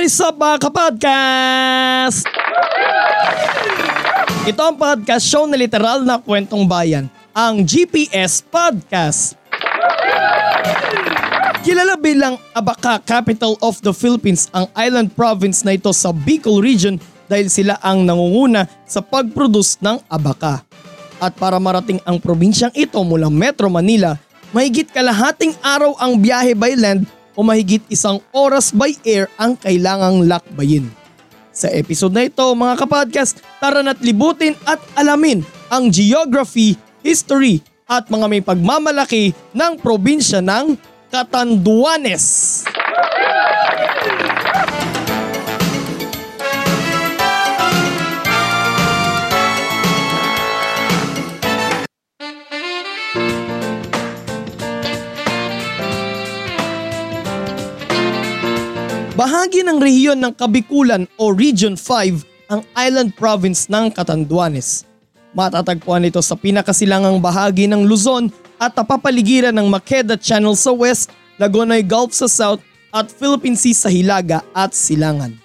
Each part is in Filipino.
What is up mga? Ito ang podcast show na literal na kwentong bayan, ang GPS Podcast. Kilala bilang Abaca, capital of the Philippines, ang island province na ito sa Bicol region dahil sila ang nangunguna sa pag-produce ng abaca. At para marating ang probinsyang ito mula Metro Manila, mahigit kalahating araw ang biyahe by land o mahigit isang oras by air ang kailangang lakbayin. Sa episode na ito mga kapodcast, tara na't libutin at alamin ang geography, history at mga may pagmamalaki ng probinsya ng Catanduanes. Bahagi ng rehiyon ng Kabikulan o Region 5 ang island province ng Catanduanes. Matatagpuan ito sa pinakasilangang bahagi ng Luzon at napapaligiran ng Maqueda Channel sa west, Lagonoy Gulf sa south at Philippine Sea sa hilaga at silangan.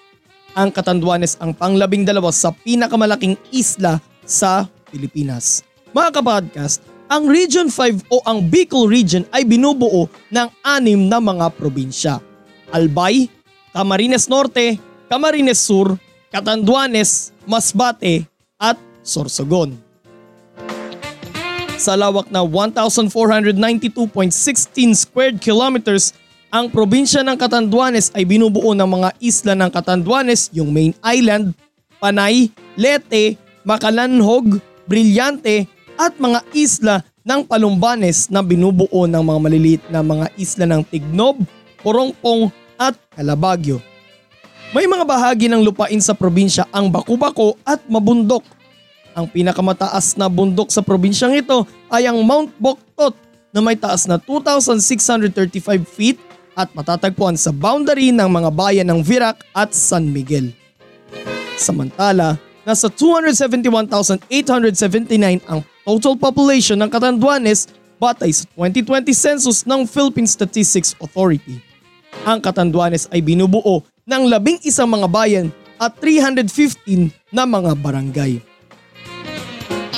Ang Catanduanes ang panglabing dalawa sa pinakamalaking isla sa Pilipinas. Mga kapodcast, ang Region 5 o ang Bicol Region ay binubuo ng anim na mga probinsya. Albay, Camarines Norte, Camarines Sur, Catanduanes, Masbate at Sorsogon. Sa lawak na 1,492.16 squared kilometers, ang probinsya ng Catanduanes ay binubuo ng mga isla ng Catanduanes, yung main island, Panay, Leyte, Makalanhog, Brillante at mga isla ng Palumbanes na binubuo ng mga maliliit na mga isla ng Tignob, Porongpong at Calabagyo. May mga bahagi ng lupain sa probinsya ang Baku-Bako at Mabundok. Ang pinakamataas na bundok sa probinsyang ito ay ang Mount Boktot na may taas na 2,635 feet at matatagpuan sa boundary ng mga bayan ng Virac at San Miguel. Samantala, nasa 271,879 ang total population ng Catanduanes batay sa 2020 census ng Philippine Statistics Authority. Ang Catanduanes ay binubuo ng labing isang mga bayan at 315 na mga barangay.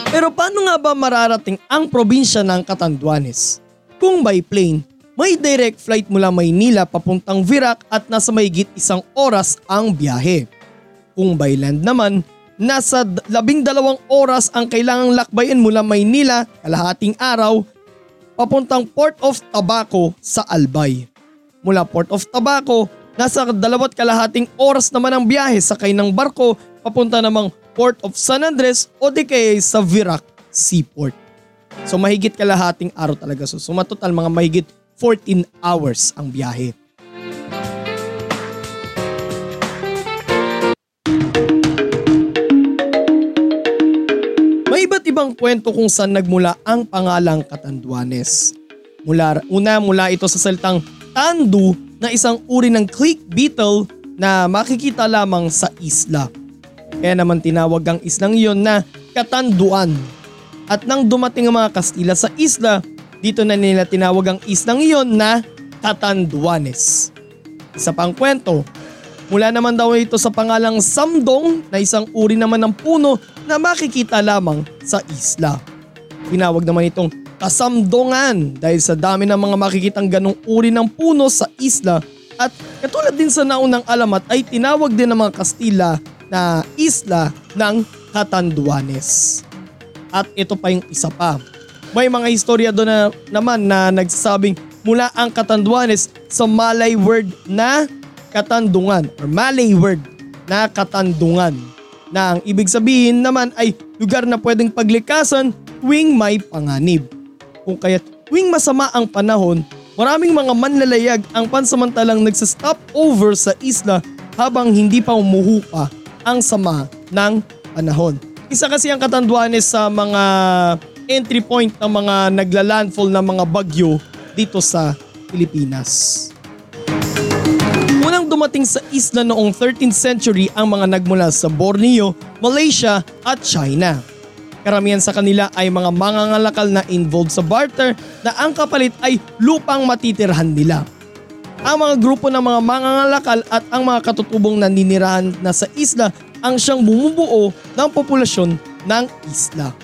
Pero paano nga ba mararating ang probinsya ng Catanduanes? Kung by plane, may direct flight mula Maynila papuntang Virac at nasa mahigit isang oras ang biyahe. Kung by land naman, nasa labing dalawang oras ang kailangang lakbayin mula Maynila kalahating araw papuntang Port of Tabaco sa Albay. Mula Port of Tabaco, nasa dalawat kalahating oras naman ang biyahe sakay ng barko papunta namang Port of San Andres o di kaya sa Virac Seaport. So mahigit kalahating araw talaga. So sumatotal mga mahigit 14 hours ang biyahe. May iba't ibang kwento kung saan nagmula ang pangalang Catanduanes. Mula, una mula ito sa salitang tandu na isang uri ng click beetle na makikita lamang sa isla. Kaya naman tinawag ang islang iyon na Katanduan. At nang dumating ang mga Kastila sa isla, dito na nila tinawag ang islang iyon na Katanduanes. Isa pang kwento, mula naman daw ito sa pangalang Samdong na isang uri naman ng puno na makikita lamang sa isla. Tinawag naman itong kasamdongan dahil sa dami ng mga makikitang ganong uri ng puno sa isla at katulad din sa naunang alamat ay tinawag din ng mga Kastila na isla ng Catanduanes. At ito pa yung isa pa. May mga istorya doon na, naman na nagsasabing mula ang Catanduanes sa Malay word na Katandungan or Malay word na Katandungan na ang ibig sabihin naman ay lugar na pwedeng paglikasan tuwing may panganib. Kung kaya't tuwing masama ang panahon, maraming mga manlalayag ang pansamantalang nagsastop over sa isla habang hindi pa umuhupa ang sama ng panahon. Isa kasi ang Katanduanes sa mga entry point ng mga nagla-landfall na mga bagyo dito sa Pilipinas. Unang dumating sa isla noong 13th century ang mga nagmula sa Borneo, Malaysia at China. Karamihan sa kanila ay mga mangangalakal na involved sa barter na ang kapalit ay lupang matitirhan nila. Ang mga grupo ng mga mangangalakal at ang mga katutubong naninirahan na sa isla ang siyang bumubuo ng populasyon ng isla.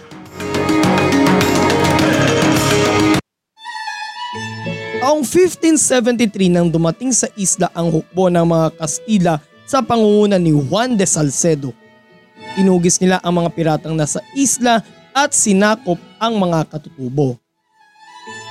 Taong 1573 nang dumating sa isla ang hukbo ng mga Kastila sa pangunguna ni Juan de Salcedo. Inugis nila ang mga piratang nasa isla at sinakop ang mga katutubo.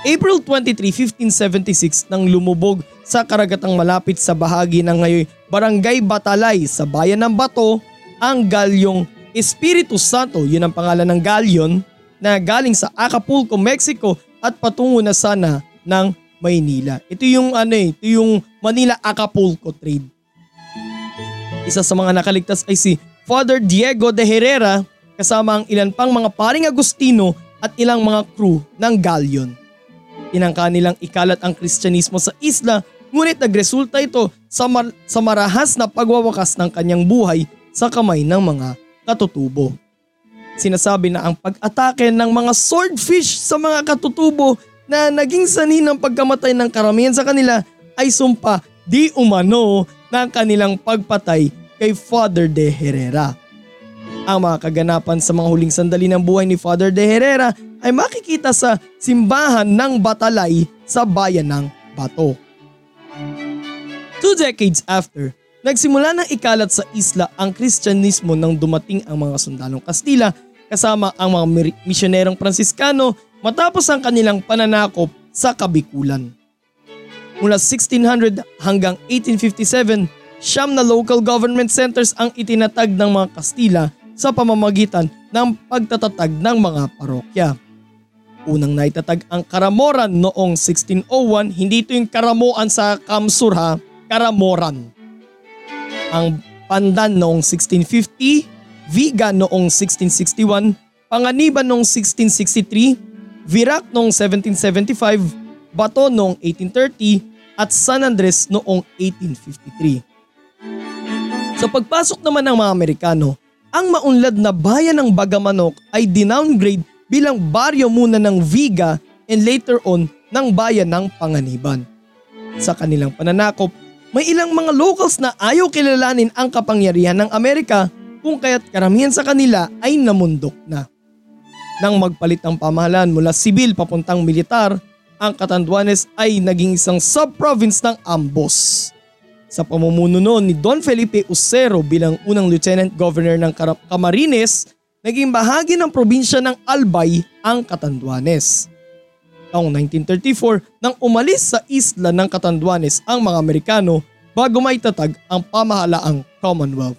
April 23, 1576 nang lumubog sa karagatang malapit sa bahagi ng ngayon Barangay Batalay sa bayan ng Bato ang galyong Espiritu Santo, yun ang pangalan ng galyon, na galing sa Acapulco, Mexico at patungo na sana ng Maynila. Ito yung ano eh, ito yung Manila Acapulco trade. Isa sa mga nakaligtas ay si Father Diego de Herrera kasama ang ilan pang mga paring Agustino at ilang mga crew ng galyon. Tinangka nilang ikalat ang Kristyanismo sa isla ngunit nagresulta ito sa, mar- sa marahas na pagwawakas ng kanyang buhay sa kamay ng mga katutubo. Sinasabi na ang pag-atake ng mga swordfish sa mga katutubo na naging sanhi ng pagkamatay ng karamihan sa kanila ay sumpa di umano ng kanilang pagpatay kay Father de Herrera. Ang mga kaganapan sa mga huling sandali ng buhay ni Father de Herrera ay makikita sa simbahan ng Batalay sa bayan ng Bato. Two decades after, nagsimula ng ikalat sa isla ang Kristyanismo nang dumating ang mga sundalong Kastila kasama ang mga misyonerong Pransiskano matapos ang kanilang pananakop sa Kabikulan. Mula 1600 hanggang 1857, siyam na local government centers ang itinatag ng mga Kastila sa pamamagitan ng pagtatatag ng mga parokya. Unang naitatag ang Karamoran noong 1601, hindi ito yung Karamoan sa Kamsur ha, Karamoran. Ang Pandan noong 1650, Viga noong 1661, Panganiban noong 1663, Virac noong 1775, Bato noong 1830 at San Andres noong 1853. Sa pagpasok naman ng mga Amerikano, ang maunlad na bayan ng Bagamanok ay dinowngrade bilang baryo muna ng Viga and later on ng bayan ng Panganiban. Sa kanilang pananakop, may ilang mga locals na ayaw kilalanin ang kapangyarihan ng Amerika kung kaya't karamihan sa kanila ay namundok na. Nang magpalit ang pamahalaan mula sibil papuntang militar, ang Catanduanes ay naging isang sub-province ng Ambos. Sa pamumuno noon ni Don Felipe Usero bilang unang lieutenant governor ng Camarines, naging bahagi ng probinsya ng Albay ang Catanduanes. Taong 1934 nang umalis sa isla ng Catanduanes ang mga Amerikano bago maitatag ang pamahalaang Commonwealth.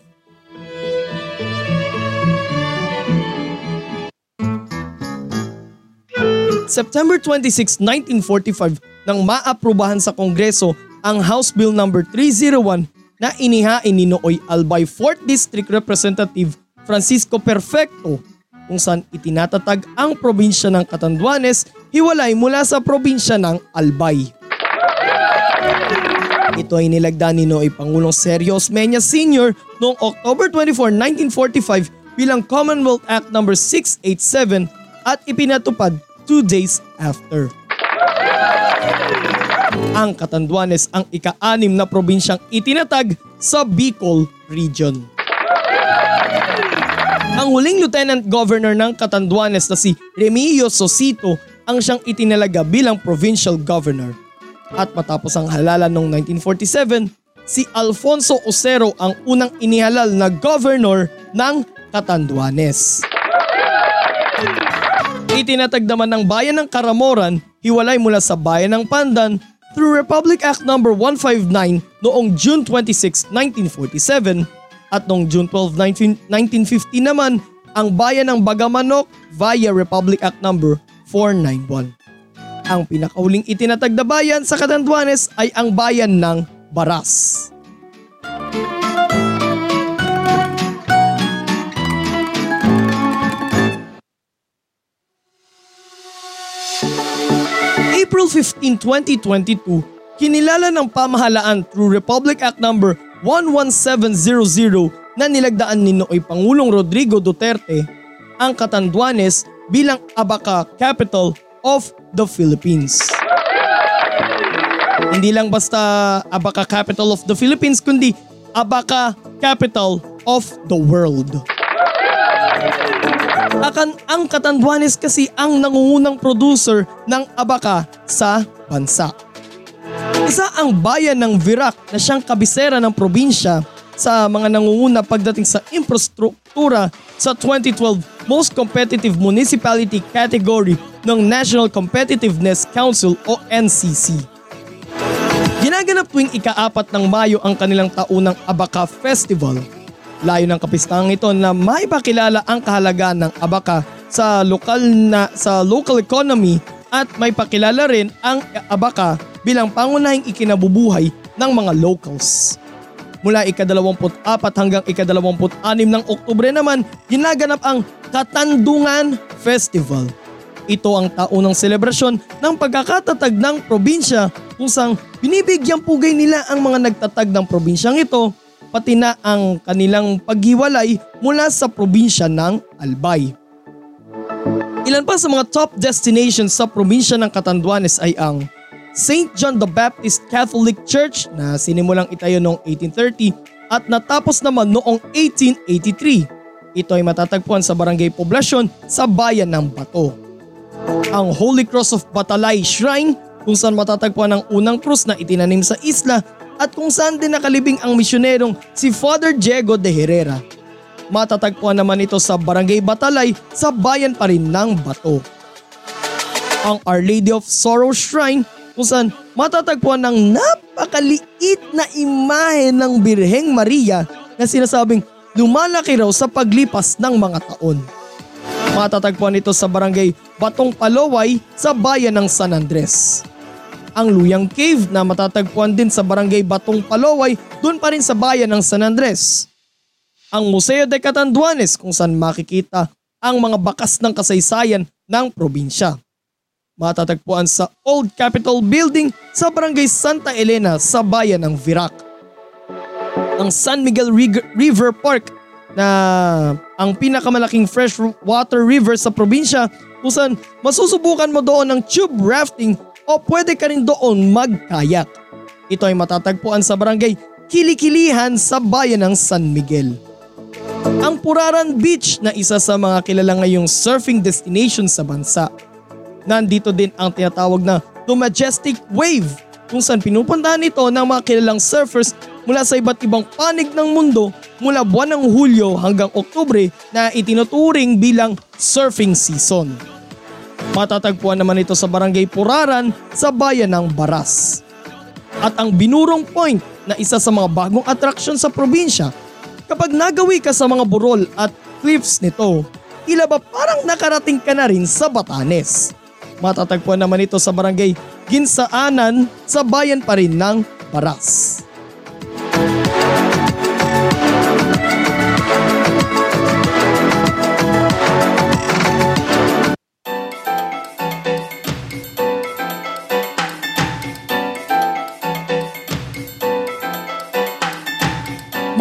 September 26, 1945 nang maaprubahan sa Kongreso ang House Bill No. 301 na inihain ni Nooy Albay 4th District Representative Francisco Perfecto kung saan itinatatag ang probinsya ng Catanduanes hiwalay mula sa probinsya ng Albay. Ito ay nilagda ni Nooy Pangulong Sergio Osmeña Sr. noong October 24, 1945 bilang Commonwealth Act No. 687 at ipinatupad two days after. Ang Catanduanes ang ika-anim na probinsyang itinatag sa Bicol Region. Ang huling Lieutenant Governor ng Catanduanes na si Remigio Sosito ang siyang itinalaga bilang Provincial Governor. At matapos ang halalan noong 1947, si Alfonso Osero ang unang inihalal na governor ng Catanduanes. Itinatag naman ng bayan ng Karamoran hiwalay mula sa bayan ng Pandan through Republic Act No. 159 noong June 26, 1947 at noong June 12, 19, 1950 naman ang bayan ng Bagamanok via Republic Act No. 491. Ang pinakauling itinatag na bayan sa Catanduanes ay ang bayan ng Baras. April 15, 2022, kinilala ng pamahalaan through Republic Act No. 11700 na nilagdaan ni Nooy Pangulong Rodrigo Duterte ang Catanduanes bilang Abaca Capital of the Philippines. Hindi lang basta Abaca Capital of the Philippines kundi Abaca Capital of the World. Akan ang Catanduanes kasi ang nangungunang producer ng abaka sa bansa. Isa ang bayan ng Virac na siyang kabisera ng probinsya sa mga nangunguna pagdating sa infrastruktura sa 2012 Most Competitive Municipality category ng National Competitiveness Council o NCC. Ginaganap tuwing ikaapat ng Mayo ang kanilang taunang Abaka Festival Layo ng kapistahan ito na maipakilala ang kahalagaan ng abaka sa lokal na sa local economy at may pakilala rin ang abaka bilang pangunahing ikinabubuhay ng mga locals. Mula ika-24 hanggang ika-26 ng Oktubre naman, ginaganap ang Katandungan Festival. Ito ang taunang selebrasyon ng pagkakatatag ng probinsya kung saan binibigyang pugay nila ang mga nagtatag ng probinsyang ito pati na ang kanilang paghiwalay mula sa probinsya ng Albay. Ilan pa sa mga top destinations sa probinsya ng Catanduanes ay ang St. John the Baptist Catholic Church na sinimulang itayo noong 1830 at natapos naman noong 1883. Ito ay matatagpuan sa barangay Poblasyon sa bayan ng Bato. Ang Holy Cross of Batalay Shrine kung saan matatagpuan ang unang krus na itinanim sa isla at kung saan din nakalibing ang misyonerong si Father Diego de Herrera. Matatagpuan naman ito sa Barangay Batalay sa bayan pa rin ng Bato. Ang Our Lady of Sorrow Shrine kung saan matatagpuan ng napakaliit na imahe ng Birheng Maria na sinasabing lumalaki raw sa paglipas ng mga taon. Matatagpuan ito sa barangay Batong Paloway sa bayan ng San Andres ang Luyang Cave na matatagpuan din sa barangay Batong Paloway doon pa rin sa bayan ng San Andres. Ang Museo de Catanduanes kung saan makikita ang mga bakas ng kasaysayan ng probinsya. Matatagpuan sa Old Capitol Building sa barangay Santa Elena sa bayan ng Virac. Ang San Miguel River Park na ang pinakamalaking freshwater river sa probinsya kung saan masusubukan mo doon ng tube rafting o pwede ka rin doon magkayak. Ito ay matatagpuan sa barangay Kilikilihan sa bayan ng San Miguel. Ang Puraran Beach na isa sa mga kilala ngayong surfing destination sa bansa. Nandito din ang tinatawag na The Majestic Wave kung saan pinupuntahan ito ng mga kilalang surfers mula sa iba't ibang panig ng mundo mula buwan ng Hulyo hanggang Oktubre na itinuturing bilang surfing season. Matatagpuan naman ito sa Barangay Puraran sa bayan ng Baras. At ang Binurong Point na isa sa mga bagong atraksyon sa probinsya, kapag nagawi ka sa mga burol at cliffs nito, tila ba parang nakarating ka na rin sa Batanes. Matatagpuan naman ito sa Barangay Ginsaanan sa bayan pa rin ng Baras.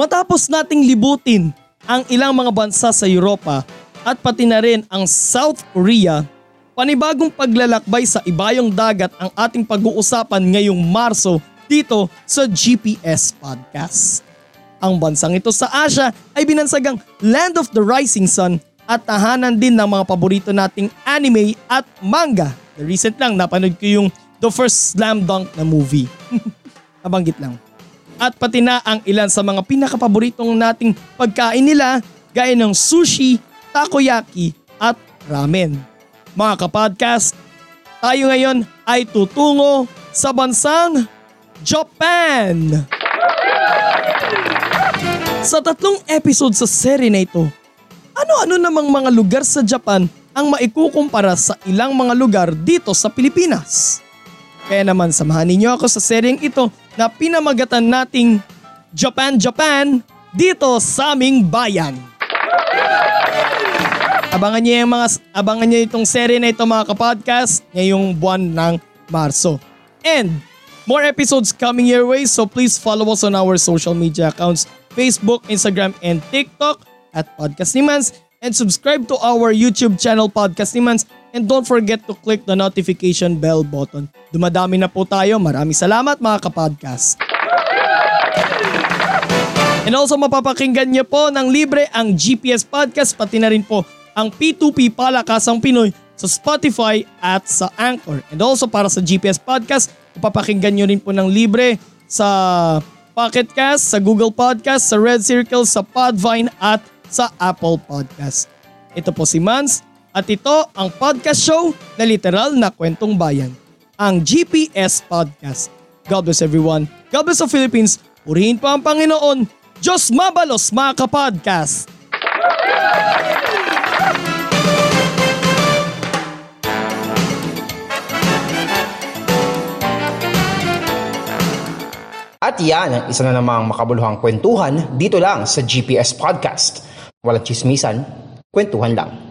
Matapos nating libutin ang ilang mga bansa sa Europa at pati na rin ang South Korea, panibagong paglalakbay sa ibayong dagat ang ating pag-uusapan ngayong Marso dito sa GPS Podcast. Ang bansang ito sa Asia ay binansagang Land of the Rising Sun at tahanan din ng mga paborito nating anime at manga. The recent lang napanood ko yung the first slam dunk na movie. Nabanggit lang at pati na ang ilan sa mga pinakapaboritong nating pagkain nila gaya ng sushi, takoyaki at ramen. Mga kapodcast, tayo ngayon ay tutungo sa bansang Japan! Sa tatlong episode sa serye na ito, ano-ano namang mga lugar sa Japan ang maikukumpara sa ilang mga lugar dito sa Pilipinas. Kaya naman samahan ninyo ako sa seryeng ito na pinamagatan nating Japan Japan dito sa aming bayan. Abangan niyo yung mga abangan niyo itong serye na ito mga kapodcast ngayong buwan ng Marso. And more episodes coming your way so please follow us on our social media accounts Facebook, Instagram, and TikTok at Podcast ni Mans and subscribe to our YouTube channel Podcast ni Mans and don't forget to click the notification bell button. Dumadami na po tayo. Maraming salamat mga kapodcast. And also mapapakinggan niyo po ng libre ang GPS Podcast pati na rin po ang P2P Palakasang Pinoy sa Spotify at sa Anchor. And also para sa GPS Podcast, mapapakinggan niyo rin po ng libre sa Pocket Cast, sa Google Podcast, sa Red Circle, sa Podvine at sa Apple Podcast. Ito po si Mans at ito ang podcast show na literal na kwentong bayan. Ang GPS Podcast. God bless everyone. God bless the Philippines. Purihin po ang Panginoon. Diyos mabalos mga kapodcast. At yan isa na namang makabuluhang kwentuhan dito lang sa GPS Podcast. Walang chismisan, kwentuhan lang.